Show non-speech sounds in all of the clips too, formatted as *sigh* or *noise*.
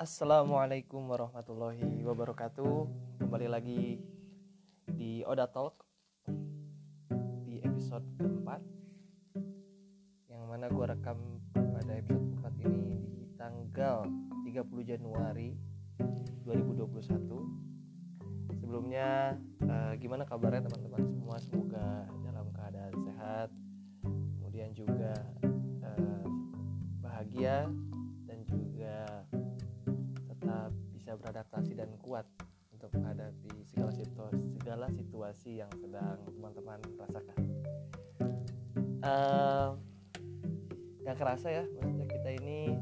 Assalamualaikum warahmatullahi wabarakatuh. Kembali lagi di Oda Talk Di episode keempat Yang mana gue rekam pada episode keempat ini Di tanggal 30 Januari 2021 Sebelumnya eh, gimana kabarnya teman-teman semua? Semoga dalam keadaan sehat Kemudian juga eh, bahagia kuat untuk menghadapi segala situasi, segala situasi yang sedang teman-teman rasakan. Uh, gak kerasa ya, maksudnya kita ini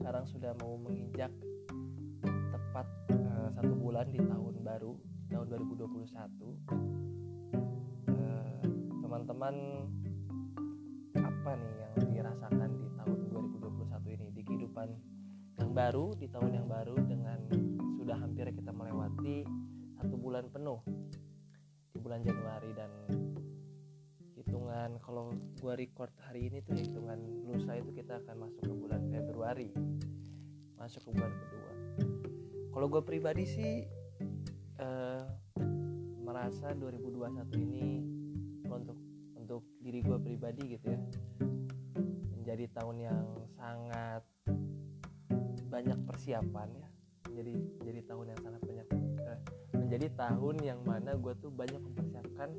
sekarang sudah mau menginjak tepat uh, satu bulan di tahun baru tahun 2021. Uh, teman-teman apa nih yang dirasakan di tahun 2021 ini di kehidupan yang baru di tahun yang baru dengan sudah hampir kita melewati satu bulan penuh di bulan Januari dan hitungan kalau gua record hari ini tuh hitungan lusa itu kita akan masuk ke bulan Februari masuk ke bulan kedua. Kalau gue pribadi sih eh, merasa 2021 ini untuk untuk diri gue pribadi gitu ya menjadi tahun yang sangat banyak persiapan ya menjadi menjadi tahun yang sangat banyak eh, menjadi tahun yang mana gue tuh banyak mempersiapkan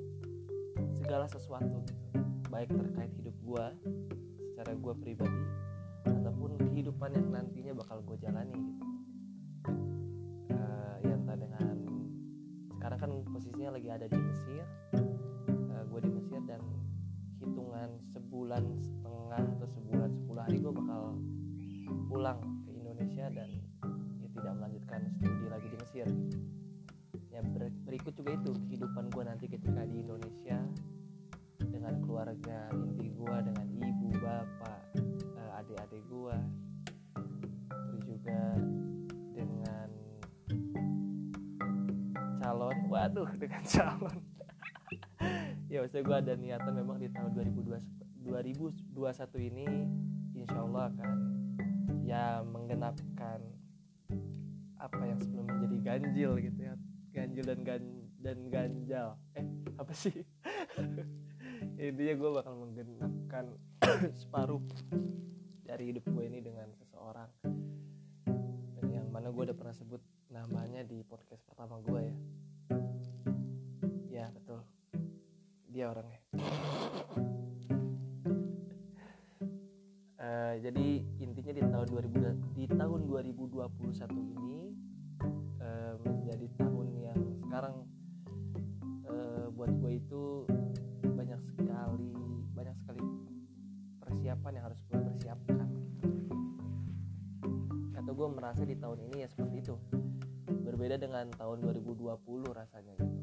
segala sesuatu gitu. Baik terkait hidup gue secara gue pribadi ataupun kehidupan yang nantinya bakal gue jalani gitu. Eh, ya entah dengan sekarang kan posisinya lagi ada di Mesir. Gue di Mesir dan hitungan sebulan setengah atau sebulan sepuluh hari gue bakal pulang ke Indonesia dan melanjutkan studi lagi di Mesir. Ya ber- berikut juga itu kehidupan gue nanti ketika di Indonesia dengan keluarga inti gue dengan ibu bapak eh, adik-adik gue terus juga dengan calon waduh *laughs* dengan calon. *laughs* Ya maksudnya gue ada niatan memang di tahun 2020, 2021 ini insya Allah akan ya menggenapkan apa yang sebelumnya menjadi ganjil gitu ya. Ganjil dan gan dan ganjal. Eh apa sih? *laughs* Intinya gue bakal menggenapkan *coughs* separuh dari hidup gue ini dengan seseorang. Dan yang mana gue udah pernah sebut namanya di podcast pertama gue ya. Ya betul. Dia orangnya jadi intinya di tahun 2000 di tahun 2021 ini eh, menjadi tahun yang sekarang eh, buat gue itu banyak sekali banyak sekali persiapan yang harus gue persiapkan atau gue merasa di tahun ini ya seperti itu. Berbeda dengan tahun 2020 rasanya gitu.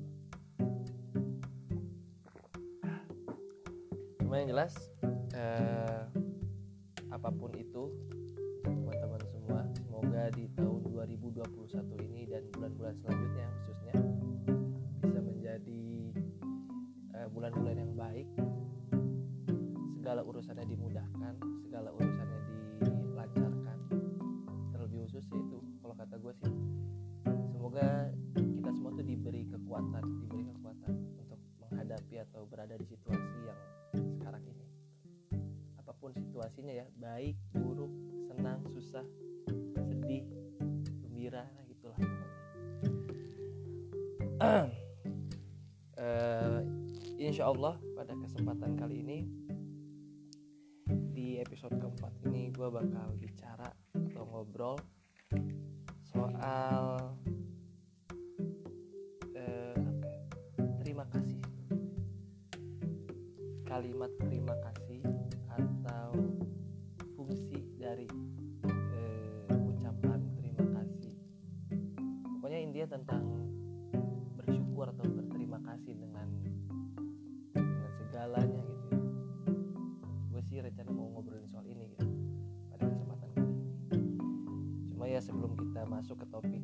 Cuma yang jelas apa pun itu teman-teman semua. Semoga di tahun 2021 ini dan bulan-bulan selanjutnya khususnya bisa menjadi eh, bulan-bulan yang baik. Segala urusannya dimudahkan segala urusannya dilancarkan. Terlebih khusus yaitu kalau kata gue sih semoga kita semua tuh diberi kekuatan diberi kekuatan untuk menghadapi atau berada di situasi yang sekarang ini. Apa pun situasinya ya baik susah sedih gembira nah gitulah *clears throat* Eh, insya Allah pada kesempatan kali ini di episode keempat ini gue bakal bicara atau ngobrol ya sebelum kita masuk ke topik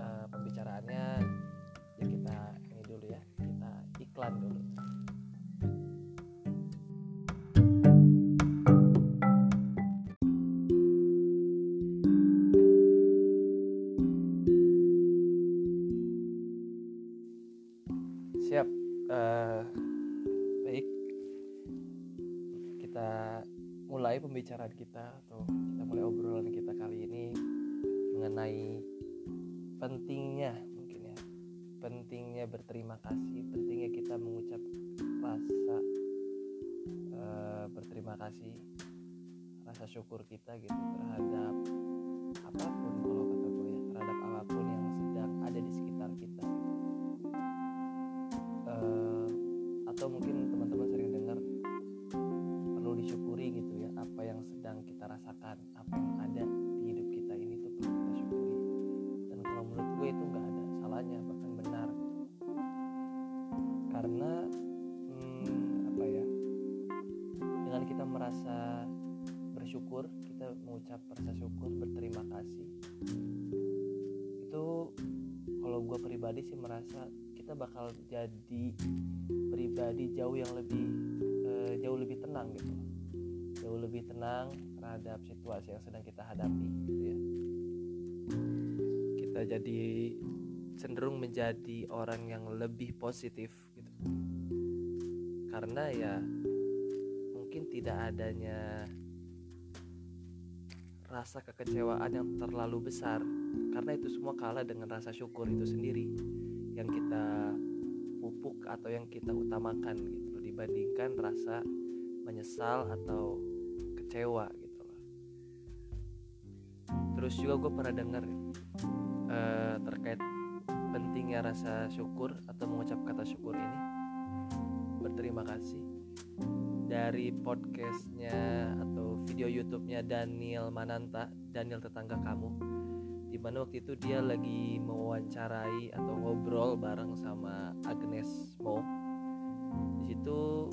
eh, pembicaraannya ya kita ini dulu ya kita iklan dulu bersyukur kita mengucap rasa syukur berterima kasih. Itu kalau gue pribadi sih merasa kita bakal jadi pribadi jauh yang lebih uh, jauh lebih tenang gitu. Jauh lebih tenang terhadap situasi yang sedang kita hadapi gitu ya. Kita jadi cenderung menjadi orang yang lebih positif gitu. Karena ya mungkin tidak adanya rasa kekecewaan yang terlalu besar. Karena itu semua kalah dengan rasa syukur itu sendiri yang kita pupuk atau yang kita utamakan gitu dibandingkan rasa menyesal atau kecewa gitu loh. Terus juga gue pernah dengar uh, terkait pentingnya rasa syukur atau mengucap kata syukur ini. Berterima kasih. Dari podcastnya atau video YouTube-nya Daniel Mananta Daniel tetangga kamu di mana waktu itu dia lagi mewawancarai atau ngobrol bareng sama Agnes Mo. Di situ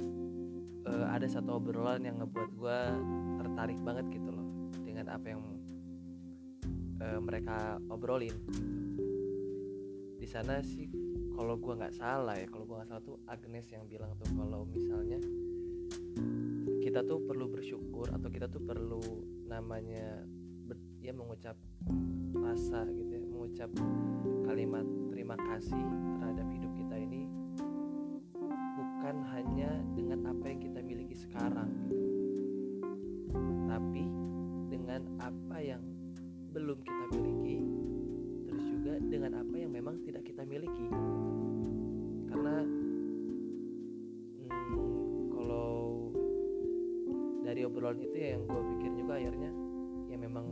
uh, ada satu obrolan yang ngebuat gue tertarik banget gitu loh dengan apa yang uh, mereka obrolin. Di sana sih kalau gue nggak salah ya kalau gue nggak salah tuh Agnes yang bilang tuh kalau misalnya kita tuh perlu bersyukur atau kita tuh perlu namanya ber, ya mengucap rasa gitu ya mengucap kalimat terima kasih terhadap hidup kita ini bukan hanya dengan apa yang kita miliki sekarang gitu. Tapi dengan apa yang belum kita miliki terus juga dengan apa yang memang tidak kita miliki obrolan itu ya yang gue pikir juga akhirnya ya memang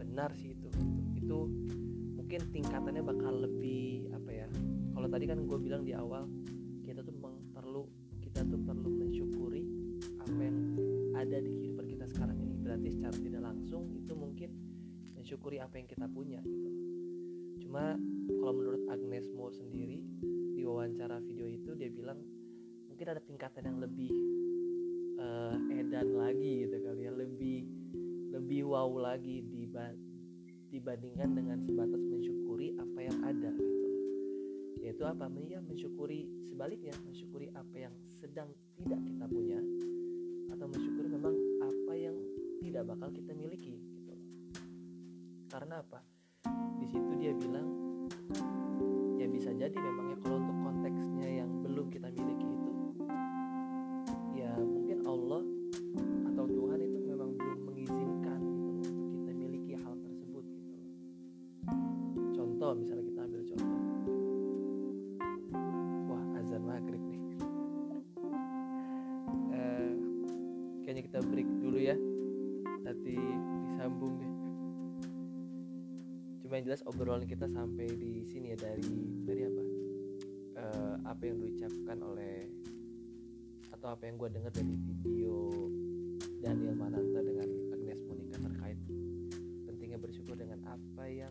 benar sih itu. Itu mungkin tingkatannya bakal lebih apa ya kalau tadi kan gue bilang di awal kita tuh memang perlu kita tuh perlu mensyukuri apa yang ada di kehidupan kita sekarang ini. Berarti secara tidak langsung itu mungkin mensyukuri apa yang kita punya gitu. Cuma kalau menurut Agnes Mo sendiri di wawancara video itu dia bilang mungkin ada tingkatan yang lebih uh, edan lagi gitu kali ya. Lebih lebih wow lagi dibandingkan dengan sebatas mensyukuri apa yang ada gitu. Yaitu apa? Ya mensyukuri sebaliknya mensyukuri apa yang sedang tidak kita punya atau mensyukuri memang apa yang tidak bakal kita miliki gitu. Karena apa? Di situ dia bilang ya bisa jadi memang ya kalau untuk konteksnya yang belum kita miliki jelas obrolan kita sampai di sini ya dari dari apa? Uh, apa yang diucapkan oleh atau apa yang gue dengar dari video Daniel Mananta dengan Agnes Monica terkait pentingnya bersyukur dengan apa yang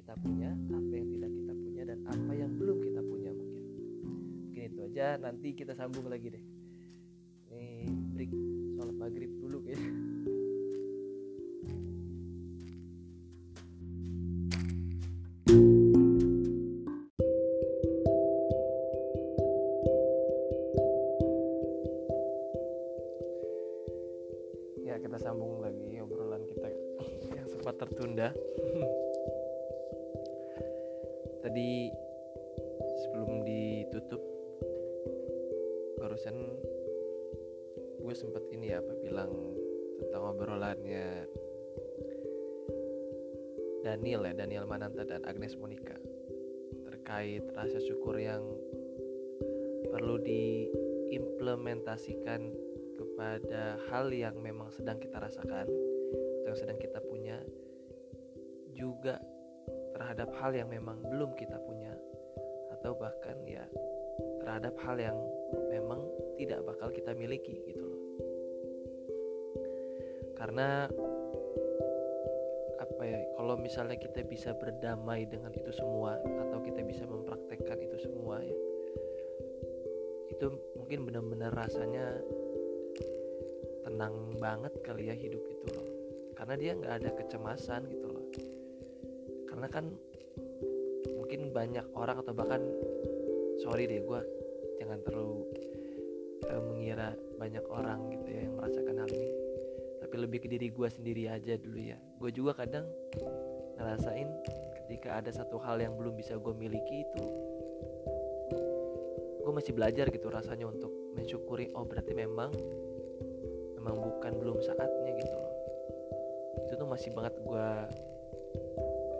kita punya apa yang tidak kita punya dan apa yang belum kita punya mungkin. Mungkin itu aja nanti kita sambung lagi deh. Ini break sholat maghrib dulu ya diimplementasikan kepada hal yang memang sedang kita rasakan atau yang sedang kita punya juga terhadap hal yang memang belum kita punya atau bahkan ya terhadap hal yang memang tidak bakal kita miliki gitu loh. Karena apa ya kalau misalnya kita bisa berdamai dengan itu semua atau kita bisa mempraktekkan itu semua ya itu mungkin benar-benar rasanya tenang banget kali ya hidup itu loh. Karena dia nggak ada kecemasan gitu loh. Karena kan mungkin banyak orang atau bahkan sorry deh gue jangan terlalu uh, mengira banyak orang gitu ya yang merasakan hal ini. Tapi lebih ke diri gue sendiri aja dulu ya. Gue juga kadang ngerasain ketika ada satu hal yang belum bisa gue miliki itu gue masih belajar gitu rasanya untuk mensyukuri oh berarti memang memang bukan belum saatnya gitu loh. Itu tuh masih banget gue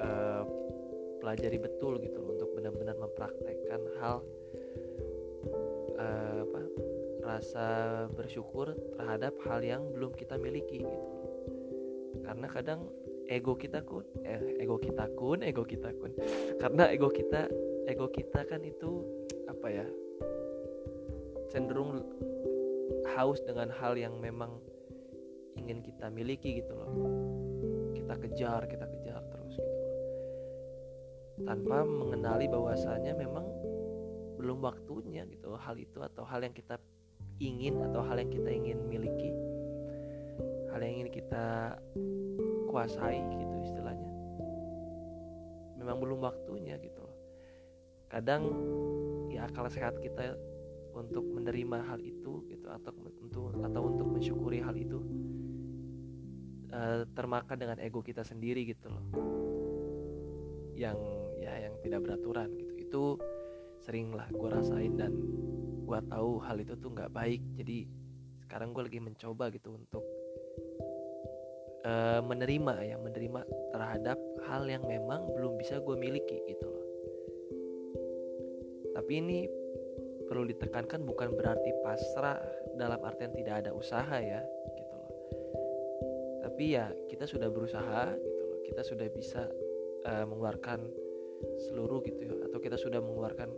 uh, pelajari betul gitu loh untuk benar-benar mempraktekkan hal uh, apa rasa bersyukur terhadap hal yang belum kita miliki gitu karena kadang ego kita kun eh, ego kita kun ego kita kun. *laughs* Karena ego kita ego kita kan itu apa ya cenderung haus dengan hal yang memang ingin kita miliki gitu loh. Kita kejar kita kejar terus gitu loh. Tanpa mengenali bahwasanya memang belum waktunya gitu hal itu atau hal yang kita ingin atau hal yang kita ingin miliki. Hal yang ingin kita kuasai gitu istilahnya. Memang belum waktunya gitu loh. Kadang ya akal sehat kita untuk menerima hal itu gitu atau untuk atau untuk mensyukuri hal itu uh, termakan dengan ego kita sendiri gitu loh. Yang ya yang tidak beraturan gitu. Itu sering lah gue rasain dan gue tahu hal itu tuh nggak baik. Jadi sekarang gue lagi mencoba gitu untuk uh, menerima ya menerima terhadap hal yang memang belum bisa gue miliki gitu loh. Tapi ini perlu ditekankan bukan berarti pasrah dalam artian tidak ada usaha ya gitu loh tapi ya kita sudah berusaha gitu loh kita sudah bisa uh, mengeluarkan seluruh gitu ya atau kita sudah mengeluarkan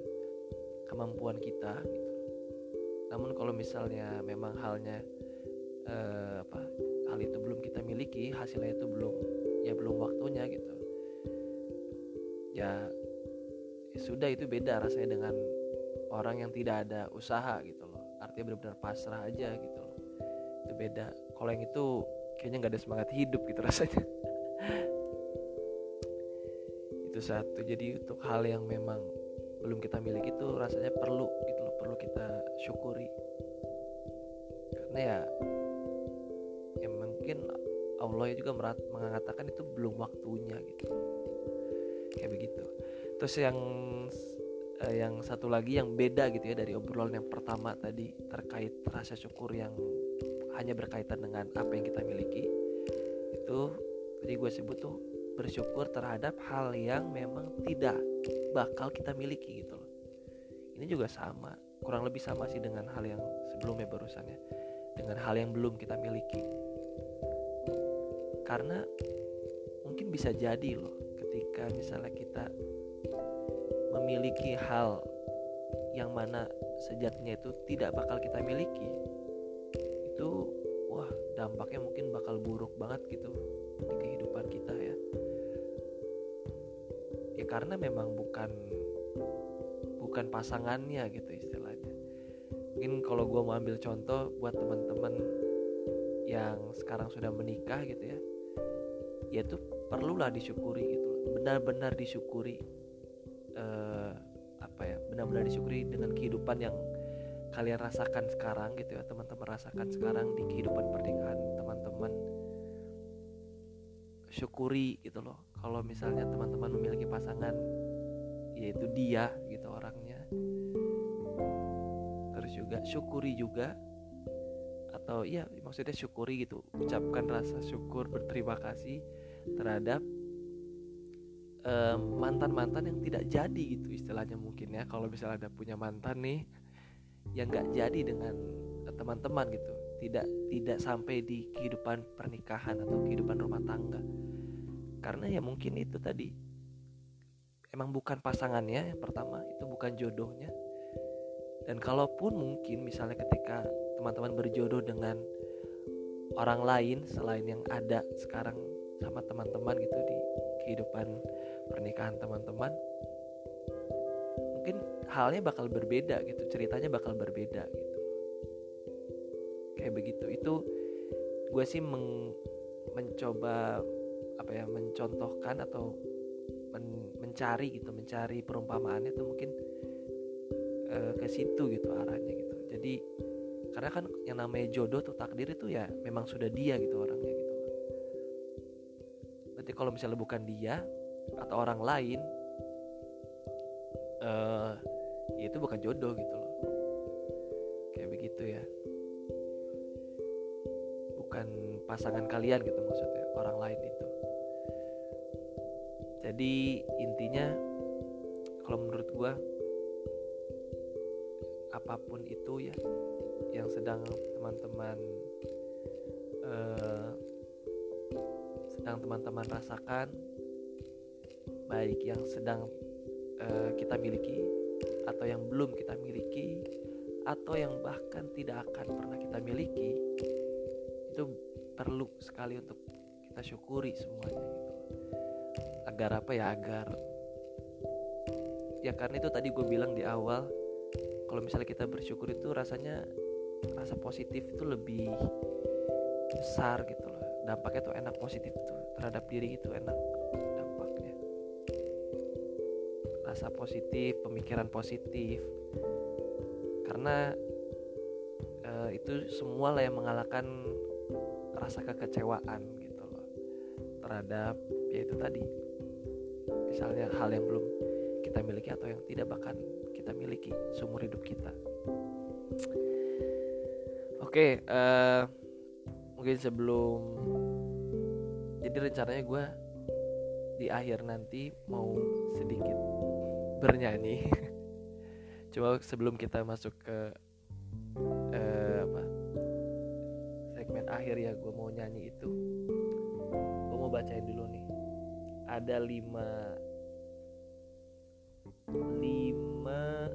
kemampuan kita gitu. Namun kalau misalnya memang halnya eh, apa hal itu belum kita miliki, hasilnya itu belum ya belum waktunya gitu. Ya, ya sudah itu beda rasanya dengan orang yang tidak ada usaha gitu loh. Artinya benar-benar pasrah aja gitu loh. Itu beda. Kalau yang itu kayaknya nggak ada semangat hidup gitu *laughs* rasanya. itu satu. Jadi untuk hal yang memang belum kita miliki itu rasanya perlu gitu loh perlu kita syukuri karena ya ya mungkin Allah juga mengatakan itu belum waktunya gitu kayak begitu terus yang eh, yang satu lagi yang beda gitu ya dari obrolan yang pertama tadi terkait rasa syukur yang hanya berkaitan dengan apa yang kita miliki. Itu tadi gue sebut tuh bersyukur terhadap hal yang memang tidak bakal kita miliki gitu loh. Ini juga sama kurang lebih sama sih dengan hal yang sebelumnya barusan ya. Dengan hal yang belum kita miliki. Karena mungkin bisa jadi loh ketika misalnya kita memiliki hal yang mana sejatinya itu tidak bakal kita miliki itu wah dampaknya mungkin bakal buruk banget gitu di kehidupan kita ya. Ya karena memang bukan bukan pasangannya gitu istilahnya. Mungkin kalau gue mau ambil contoh buat teman-teman yang sekarang sudah menikah gitu ya ya itu perlulah disyukuri gitu benar-benar disyukuri benar-benar disyukuri dengan kehidupan yang kalian rasakan sekarang gitu ya teman-teman rasakan sekarang di kehidupan pernikahan teman-teman. Syukuri gitu loh kalau misalnya teman-teman memiliki pasangan yaitu dia gitu orangnya. Terus juga syukuri juga atau iya maksudnya syukuri gitu ucapkan rasa syukur berterima kasih terhadap mantan mantan-mantan yang tidak jadi gitu istilahnya mungkin ya. Kalau misalnya ada punya mantan nih yang nggak jadi dengan teman-teman gitu. Tidak tidak sampai di kehidupan pernikahan atau kehidupan rumah tangga. Karena ya mungkin itu tadi emang bukan pasangannya yang pertama itu bukan jodohnya. Dan kalaupun mungkin misalnya ketika teman-teman berjodoh dengan orang lain selain yang ada sekarang sama teman-teman gitu di kehidupan pernikahan teman-teman mungkin halnya bakal berbeda gitu ceritanya bakal berbeda gitu. Kayak begitu. Itu gue sih meng, mencoba apa ya mencontohkan atau men, mencari gitu mencari perumpamaannya tuh mungkin uh, ke situ gitu arahnya gitu. Jadi karena kan yang namanya jodoh tuh takdir itu ya memang sudah dia gitu orangnya berarti kalau misalnya bukan dia atau orang lain uh, ya itu bukan jodoh gitu loh. Kayak begitu ya. Bukan pasangan kalian gitu maksudnya orang lain itu. Jadi intinya kalau menurut gue apa pun itu ya yang sedang teman-teman uh, sedang teman-teman rasakan baik yang sedang uh, kita miliki atau yang belum kita miliki atau yang bahkan tidak akan pernah kita miliki itu perlu sekali untuk kita syukuri semuanya gitu. Agar apa ya? Agar ya karena itu tadi gue bilang di awal kalau misalnya kita bersyukur itu rasanya rasa positif itu lebih besar gitu loh. Dampaknya tuh enak positif tuh terhadap diri itu enak dampaknya. Rasa positif pemikiran positif. Karena uh, itu semua lah yang mengalahkan rasa kekecewaan gitu loh terhadap ya itu tadi. Misalnya hal yang belum kita miliki atau yang tidak bahkan kita miliki seumur hidup kita. Oke, uh, mungkin sebelum jadi rencananya gue di akhir nanti mau sedikit bernyanyi. *laughs* Cuma sebelum kita masuk ke uh, apa segmen akhir ya, gue mau nyanyi itu. Gue mau bacain dulu nih. Ada lima lima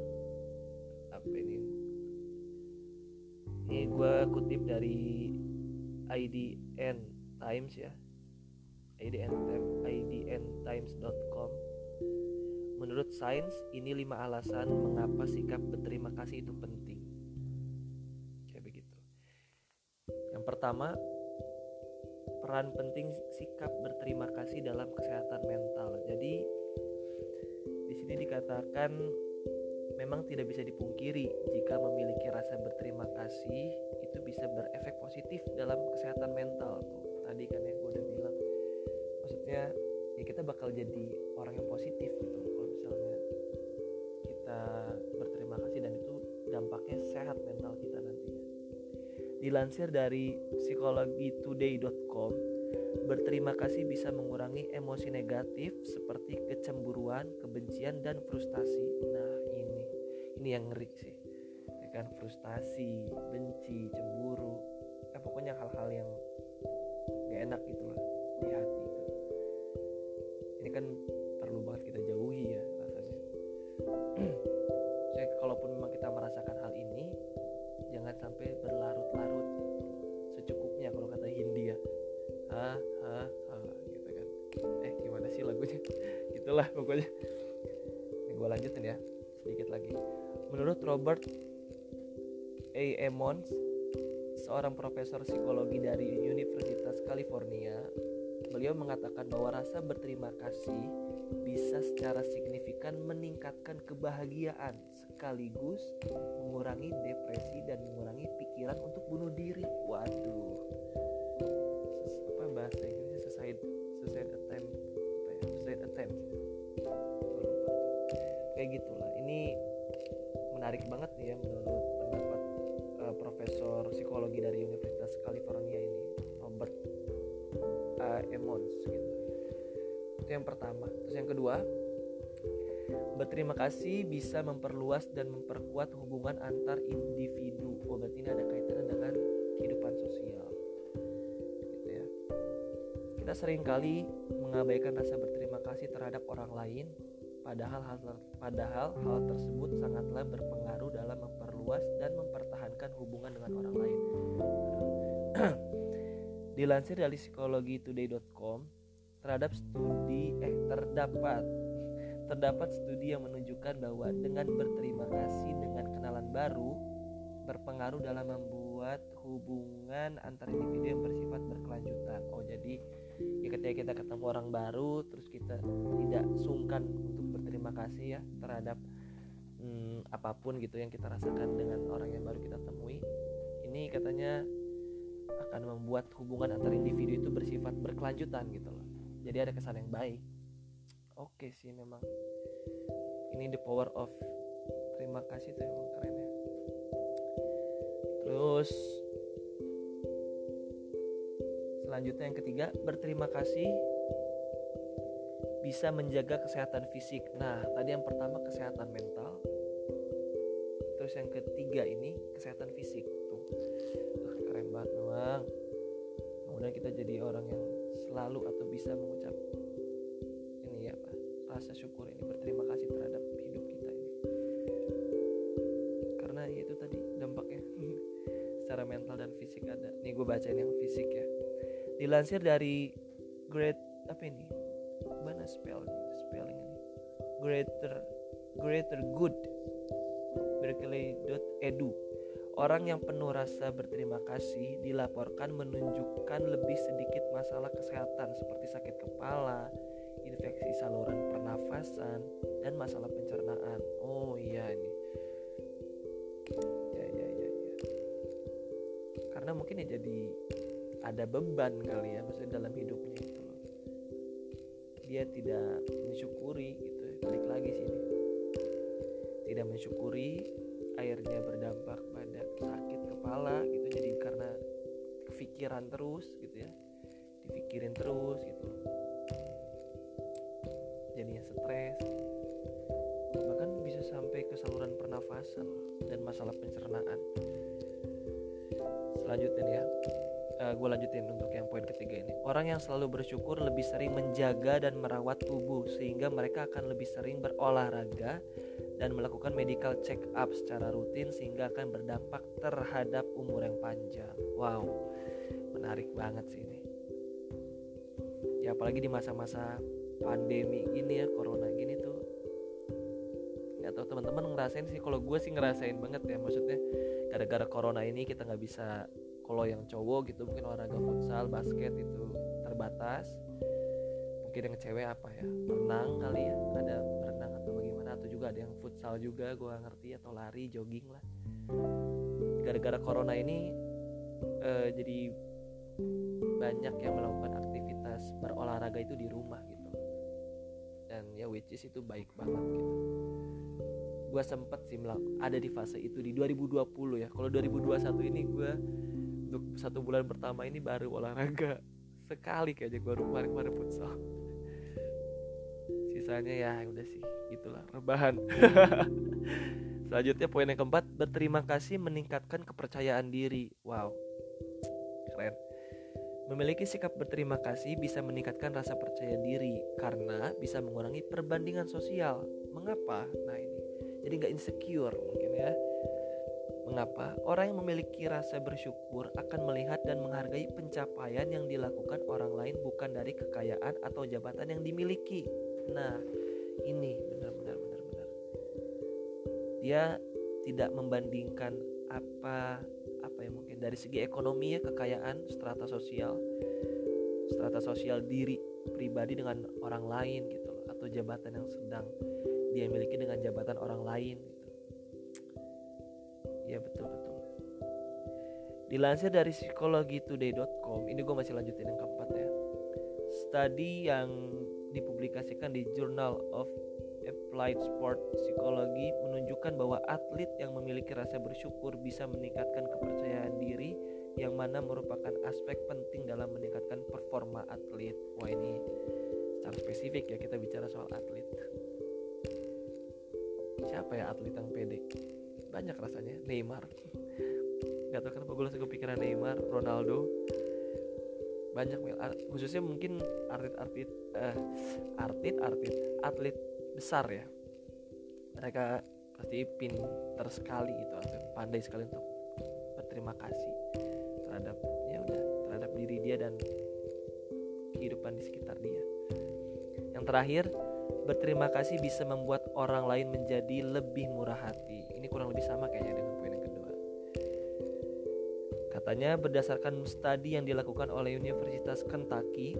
apa ini ini gue kutip dari IDN Times ya IDNTimes.com Menurut sains, ini lima alasan mengapa sikap berterima kasih itu penting. Kayak begitu. Yang pertama, peran penting sikap berterima kasih dalam kesehatan mental. Jadi di sini dikatakan memang tidak bisa dipungkiri jika memiliki rasa berterima kasih itu bisa berefek positif dalam kesehatan mental tuh tadi kan yang gue udah bilang maksudnya ya kita bakal jadi orang yang positif gitu kalau misalnya kita berterima kasih dan itu dampaknya sehat mental kita nantinya. Dilansir dari psikologitoday.com Berterima kasih bisa mengurangi emosi negatif seperti kecemburuan, kebencian, dan frustasi. Nah, ini yang ngeri sih. Ya kan frustasi benci cemburu eh pokoknya hal-hal yang gak enak gitu lah di hati. ini kan perlu banget kita jauhi ya rasanya. *clears throat* Saya kalaupun memang kita merasakan hal ini jangan sampai berlarut-larut secukupnya kalau kata Hindia ha ha ha gitu kan. Eh gimana sih lagunya? *laughs* Itulah pokoknya. Ini gue lanjutin ya sedikit lagi. Menurut Robert A. Emmons, seorang profesor psikologi dari Universitas California, beliau mengatakan bahwa rasa berterima kasih bisa secara signifikan meningkatkan kebahagiaan sekaligus mengurangi depresi dan mengurangi pikiran untuk bunuh diri. Waduh. Apa bahasa Inggrisnya suicide suicide attempt apa ya? Suicide attempt. Kayak gitulah. Ini menarik banget nih ya menurut pendapat uh, profesor psikologi dari Universitas response gitu. Itu yang pertama. Terus yang kedua berterima kasih bisa memperluas dan memperkuat hubungan antar individu. Oh berarti ini ada kaitannya dengan kehidupan sosial. Gitu ya. Kita sering kali mengabaikan rasa berterima kasih terhadap orang lain padahal hal padahal hal tersebut sangatlah berpengaruh dalam memperluas dan mempertahankan hubungan dengan orang lain *clears throat* dilansir dari psikologitoday.com terhadap studi eh terdapat terdapat studi yang menunjukkan bahwa dengan berterima kasih dengan kenalan baru berpengaruh dalam membuat hubungan antar individu yang bersifat berkelanjutan. Oh, jadi ya ketika kita ketemu orang baru terus kita tidak sungkan untuk berterima kasih ya terhadap hmm, apa pun gitu yang kita rasakan dengan orang yang baru kita temui. Ini katanya akan membuat hubungan antar individu itu bersifat berkelanjutan gitu loh. Jadi ada kesan yang baik. Oke sih memang. Ini the power of terima kasih tuh emang keren ya. Terus selanjutnya yang ketiga berterima kasih bisa menjaga kesehatan fisik. Nah tadi yang pertama kesehatan mental. Terus yang ketiga ini kesehatan fisik memang kemudian kita jadi orang yang selalu atau bisa mengucap rasa syukur ini berterima kasih terhadap hidup kita ini. Karena ya itu tadi dampaknya *laughs* secara mental dan fisik ada. Nih gue bacain yang fisik ya. Dilansir dari great apa ini? Mana spell spelling ini? Greater greater good. Berkeley.edu Orang yang penuh rasa berterima kasih dilaporkan menunjukkan lebih sedikit masalah kesehatan seperti sakit kepala, infeksi saluran pernafasan dan masalah pencernaan. Oh iya ini. Ya ya ya ya. Karena mungkin ya jadi ada beban kali ya maksudnya dalam hidupnya loh. Dia tidak mensyukuri gitu. Balik lagi sini. Tidak mensyukuri airnya berdampak kepala gitu jadi karena kepikiran terus gitu ya. Dipikirin terus gitu. Jadinya stres. Bahkan bisa sampai ke saluran pernafasan dan masalah pencernaan. Selanjutnya ya. Uh, eh, gue lanjutin untuk yang poin ketiga ini. Orang yang selalu bersyukur lebih sering menjaga dan merawat tubuh sehingga mereka akan lebih sering berolahraga dan melakukan medical check up secara rutin sehingga akan berdampak terhadap umur yang panjang. Wow menarik banget sih ini. Ya apalagi di masa-masa pandemi gini ya corona gini tuh nggak tahu teman-teman ngerasain sih kalau gue sih ngerasain banget ya maksudnya gara-gara corona ini kita nggak bisa kalau yang cowok gitu mungkin olahraga futsal basket itu terbatas. Mungkin yang cewek apa ya renang kali ya ada berenang atau bagaimana atau juga ada yang futsal juga gue ngerti atau lari jogging lah. Gara-gara corona ini uh, jadi banyak yang melakukan aktivitas berolahraga itu di rumah gitu. Dan ya which is itu baik banget gitu. Gue sempet sih ada di fase itu di 2020 ya. Kalau 2021 ini gue untuk satu bulan pertama ini baru olahraga. Sekali kayaknya gue kemarin kemarin futsal sisanya ya udah sih gitulah rebahan *laughs* selanjutnya poin yang keempat berterima kasih meningkatkan kepercayaan diri wow keren Memiliki sikap berterima kasih bisa meningkatkan rasa percaya diri karena bisa mengurangi perbandingan sosial. Mengapa? Nah ini, jadi nggak insecure mungkin ya. Mengapa? Orang yang memiliki rasa bersyukur akan melihat dan menghargai pencapaian yang dilakukan orang lain bukan dari kekayaan atau jabatan yang dimiliki. Nah, ini benar-benar benar-benar. Dia tidak membandingkan apa apa ya mungkin dari segi ekonomi ya kekayaan strata sosial strata sosial diri pribadi dengan orang lain gitu loh atau jabatan yang sedang dia miliki dengan jabatan orang lain gitu. Ya betul betul. Dilansir dari psikologitoday.com ini gue masih lanjutin yang keempat ya. Studi yang dipublikasikan di Journal of Applied Sport Psychology menunjukkan bahwa atlet yang memiliki rasa bersyukur bisa meningkatkan kepercayaan diri yang mana merupakan aspek penting dalam meningkatkan performa atlet. Wah ini secara spesifik ya kita bicara soal atlet. Siapa ya atlet yang pede? Banyak rasanya. Neymar. *laughs* Gak tau kenapa gue langsung kepikiran Neymar, Ronaldo. Banyak khususnya mungkin artit-artit uh, artit-artit atlet besar ya. Mereka pasti pinter sekali gitu atau pandai sekali untuk berterima kasih terhadap ya udah terhadap diri dia dan kehidupan di sekitar dia. Yang terakhir, berterima kasih bisa membuat orang lain menjadi lebih murah hati. Ini kurang lebih sama kayaknya Katanya berdasarkan studi yang dilakukan oleh Universitas Kentucky,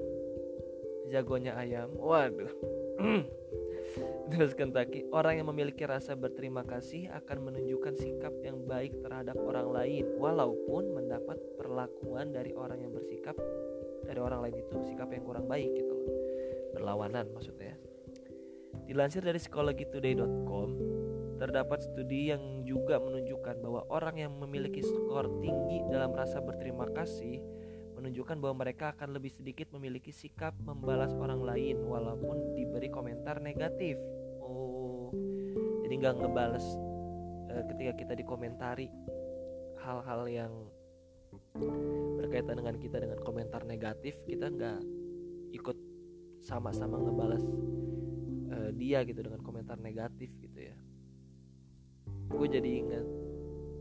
jagonya ayam. Waduh. *clears throat* Terus Kentucky, orang yang memiliki rasa berterima kasih akan menunjukkan sikap yang baik terhadap orang lain walaupun mendapat perlakuan dari orang yang bersikap dari orang lain itu sikap yang kurang baik gitu loh. Berlawanan maksudnya. Dilansir dari psikologitoday.com, terdapat studi yang juga menunjukkan bahwa orang yang memiliki skor tinggi dalam rasa berterima kasih menunjukkan bahwa mereka akan lebih sedikit memiliki sikap membalas orang lain walaupun diberi komentar negatif. Oh, jadi nggak ngebales uh, ketika kita dikomentari hal-hal yang berkaitan dengan kita dengan komentar negatif, kita nggak ikut sama-sama ngebales uh, dia gitu dengan komentar negatif. Gue jadi ingat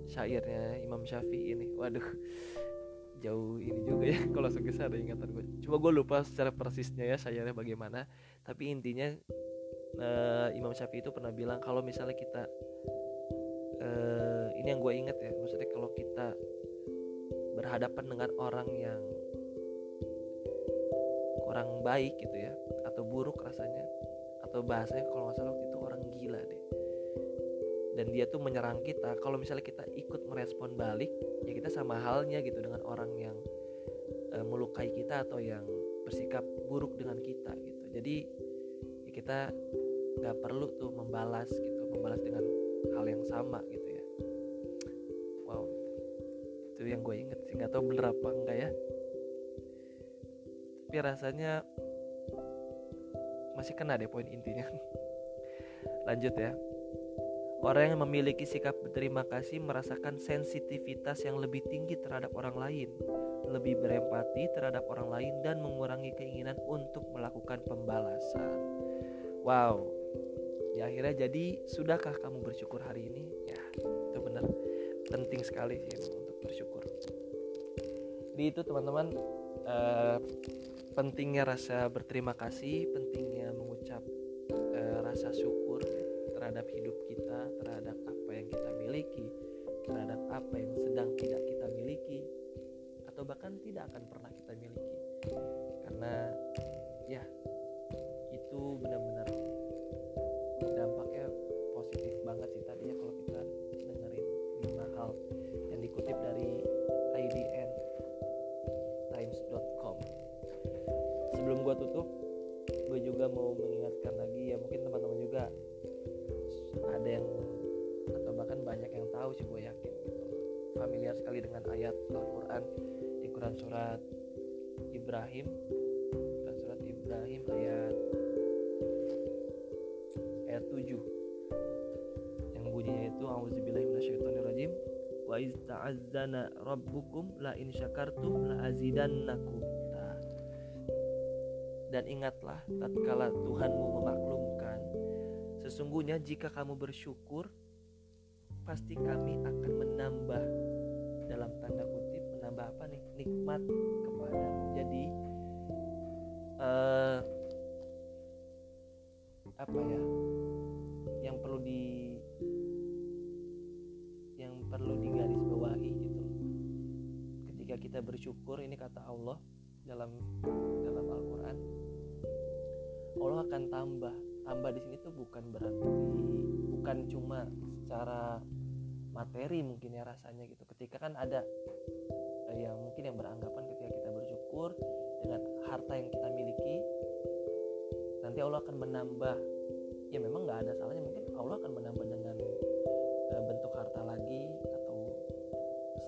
syairnya Imam Syafi'i ini. Waduh, jauh ini juga ya. *laughs* Kalau sekitar ada ingatan gue cuma gue lupa secara persisnya ya sayangnya bagaimana. Tapi intinya uh, Imam Syafi'i itu pernah bilang kalau misalnya kita uh, ini yang gue ingat ya maksudnya kalau kita berhadapan dengan orang yang kurang baik gitu ya atau buruk rasanya atau bahasanya kalau nggak salah waktu itu orang gila deh dan dia tuh menyerang kita. Kalau misalnya kita ikut merespon balik ya kita sama halnya gitu dengan orang yang e, melukai kita atau yang bersikap buruk dengan kita gitu. Jadi ya kita nggak perlu tuh membalas gitu membalas dengan hal yang sama gitu ya. Wow. Itu yang gue inget sih nggak tahu bener apa enggak ya. Tapi rasanya masih kena deh poin intinya. *laughs* Lanjut ya Orang yang memiliki sikap berterima kasih merasakan sensitivitas yang lebih tinggi terhadap orang lain, lebih berempati terhadap orang lain, dan mengurangi keinginan untuk melakukan pembalasan. Wow, ya akhirnya jadi sudahkah kamu bersyukur hari ini? Ya, itu benar penting sekali sih untuk bersyukur. Jadi itu teman-teman uh, pentingnya rasa berterima kasih, pentingnya mengucap uh, rasa syukur terhadap hidup kita, terhadap apa yang kita miliki, terhadap apa yang sedang tidak kita miliki, atau bahkan tidak akan pernah kita miliki. Karena ya itu benar-benar dampaknya positif banget sih tadi ya kalau kita dengerin lima hal yang dikutip dari IDN times.com. Sebelum gua tutup, gue juga mau mengingatkan banyak yang tahu sih gue yakin gitu. Familiar sekali dengan ayat Al-Quran di Quran surat Ibrahim. Quran surat Ibrahim ayat ayat 7 yang bunyinya itu auzubillahi wa iz ta'azzana rabbukum la in syakartum la azidannakum. Dan ingatlah tatkala Tuhanmu memaklumkan Sesungguhnya jika kamu bersyukur, pasti kami akan menambah dalam tanda kutip menambah apa nih? Nikmat kepada jadi uh, apa ya? Yang perlu di yang perlu digarisbawahi gitu. Ketika kita bersyukur ini kata Allah dalam dalam Al-Qur'an Allah akan tambah. Tambah di sini tuh bukan berarti bukan cuma secara materi mungkin ya rasanya gitu. Ketika kan ada eh, yang mungkin yang beranggapan ketika kita bersyukur dengan harta yang kita miliki nanti Allah akan menambah. Ya memang nggak ada salahnya. Mungkin Allah akan menambah dengan eh, bentuk harta lagi atau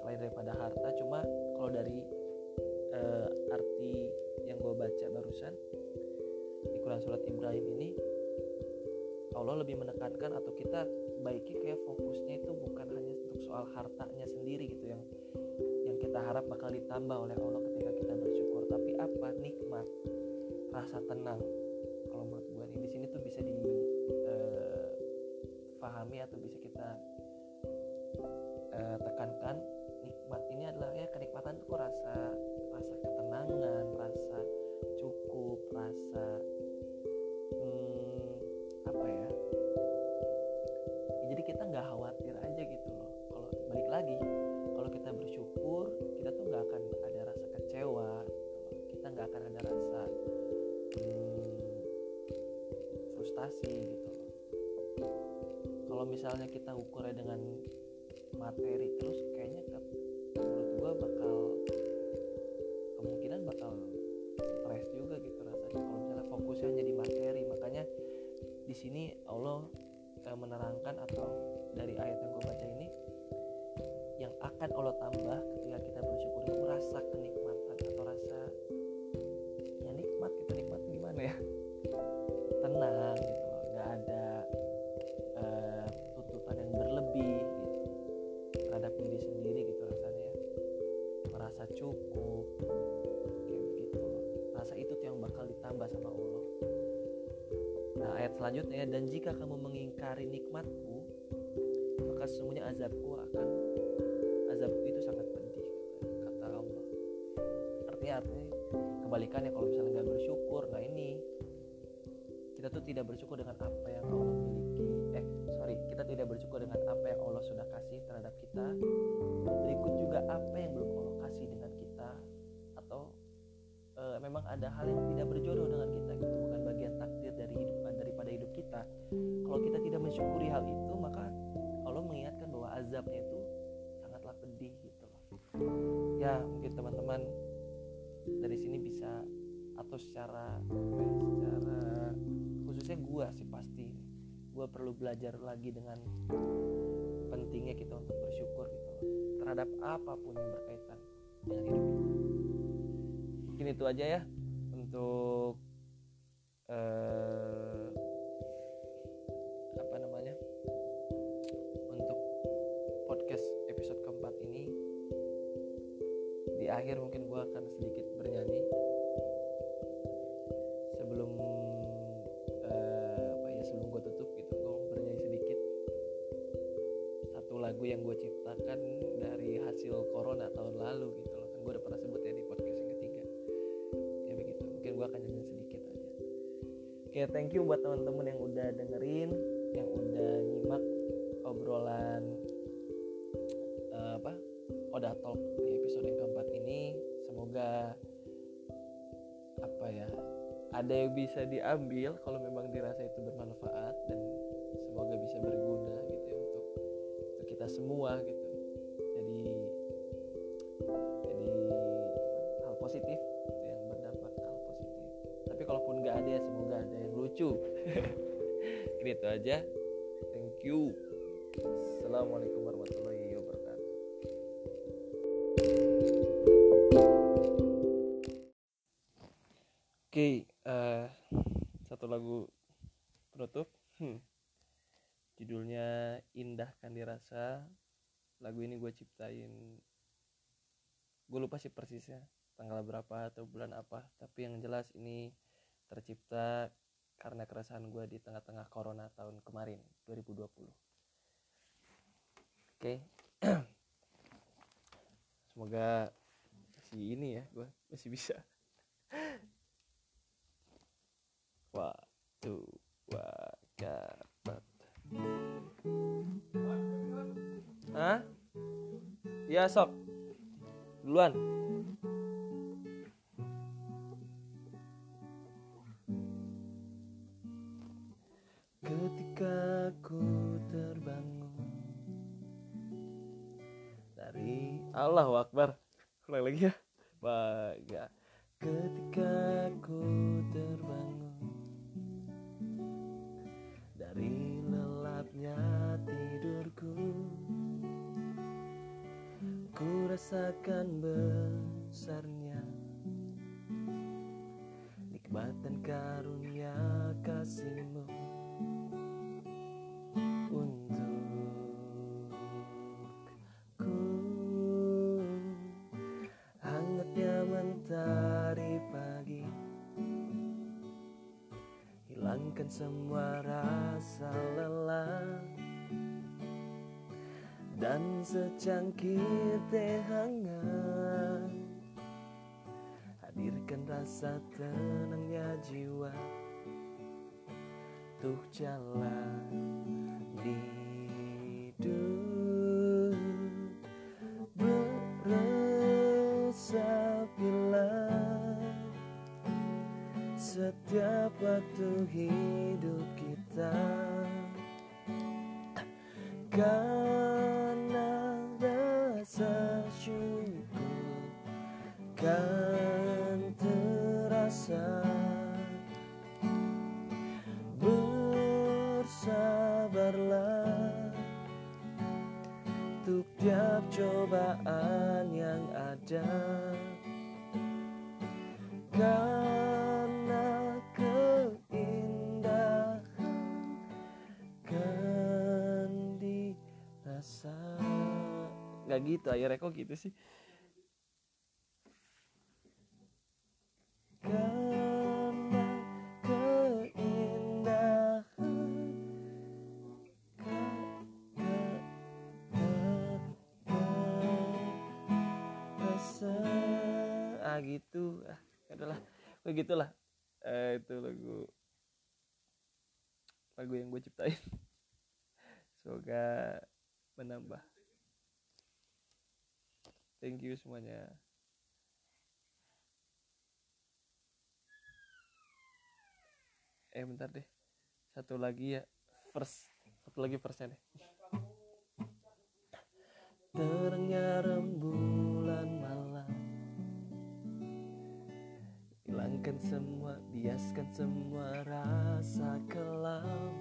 selain daripada harta. Cuma kalau dari uh, arti yang gue baca barusan di Quran surat Ibrahim ini Allah lebih menekankan atau kita baiki kayak fokusnya itu bukan hanya untuk soal hartanya sendiri gitu yang yang kita harap bakal ditambah oleh Allah ketika kita bersyukur. Tapi apa? Nikmat. Rasa tenang. Kalau menurut gue nih di sini tuh bisa difahami uh, atau bisa kita uh, tekankan nikmat ini adalah ya kenikmatan tuh rasa frustasi gitu loh. Kalau misalnya kita ukurnya dengan materi terus kayaknya menurut gue bakal kemungkinan bakal stres juga gitu rasanya. Kalau misalnya fokusnya jadi materi makanya di sini Allah eh, menerangkan atau dari ayat yang gue baca ini yang akan Allah tambah ketika kita bersyukur itu rasa dan jika kamu mengingkari nikmatku maka sesungguhnya azabku akan azabku itu sangat pedih kata Allah. Artinya artinya kebalikannya kalau misalnya nggak bersyukur nah ini kita tuh tidak bersyukur dengan apa yang Allah miliki. Eh sorry kita tidak bersyukur dengan apa yang Allah sudah kasih terhadap kita. Berikut juga apa yang belum Allah kasih dengan kita. Atau e, memang ada hal yang tidak berjodoh dengan kita gitu bukan kita. Kalau kita tidak mensyukuri hal itu maka Allah mengingatkan bahwa azabnya itu sangatlah pedih gitu loh. Ya mungkin teman-teman dari sini bisa atau secara secara khususnya gue sih pasti gue perlu belajar lagi dengan pentingnya kita untuk bersyukur gitu loh terhadap apa pun yang berkaitan dengan hidup kita. Mungkin itu aja ya untuk uh, akhir mungkin gue akan sedikit bernyanyi. Sebelum uh, apa ya sebelum gue tutup gitu gue bernyanyi sedikit. Satu lagu yang gue ciptakan dari hasil corona tahun lalu gitu loh. Kan gue udah pernah sebut ya di podcast yang ketiga. Ya begitu mungkin gue akan nyanyi sedikit aja. Oke thank you buat teman-teman yang udah dengerin yang udah nyimak obrolan uh, apa Oda Talk ada yang bisa diambil kalau memang dirasa itu bermanfaat dan semoga bisa berguna gitu ya untuk, kita semua gitu. Jadi jadi hal positif yang berdampak hal positif. Tapi kalaupun nggak ada ya semoga ada yang lucu. Ini *laughs* itu aja. Thank you. Assalamualaikum warahmatullahi Dirasa. Lagu ini gue ciptain. Gue lupa sih persisnya tanggal berapa atau bulan apa. Tapi yang jelas ini tercipta karena keresahan gue di tengah-tengah corona tahun kemarin 2020. Oke. Okay. *clears throat* Semoga si ini ya gue masih bisa. *laughs* Waktu wakabat Hah? Ya sok Duluan. Ketika ku terbangun Dari Allah Akbar. Ulang lagi ya. Baga. Ketika ku terbangun rasakan besarnya secangkir teh hangat. Hadirkan rasa tenangnya jiwa. Untuk jalan hidup cobaan yang ada. Karena keindahan kan dirasa nggak gitu akhirnya kok gitu sih eh bentar deh. Satu lagi ya. First. Satu lagi firstnya deh. Terangnya rembulan malam. Hilangkan semua biaskan semua rasa kelam.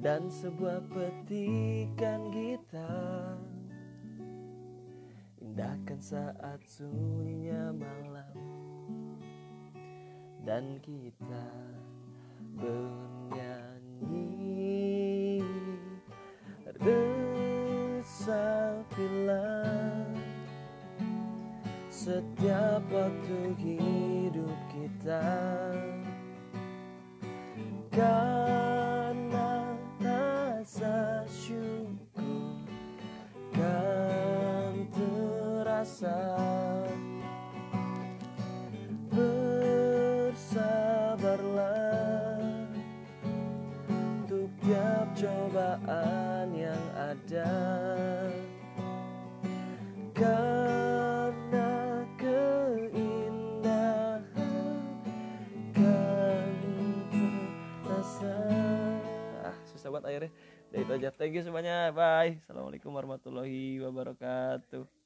Dan sebuah petikan gitar. Indahkan saat sunyinya malam dan kita bernyanyi. Resapilah setiap waktu hidup kita. Karena rasa syukur kan terasa itu aja. Thank you semuanya. Bye. Assalamualaikum warahmatullahi wabarakatuh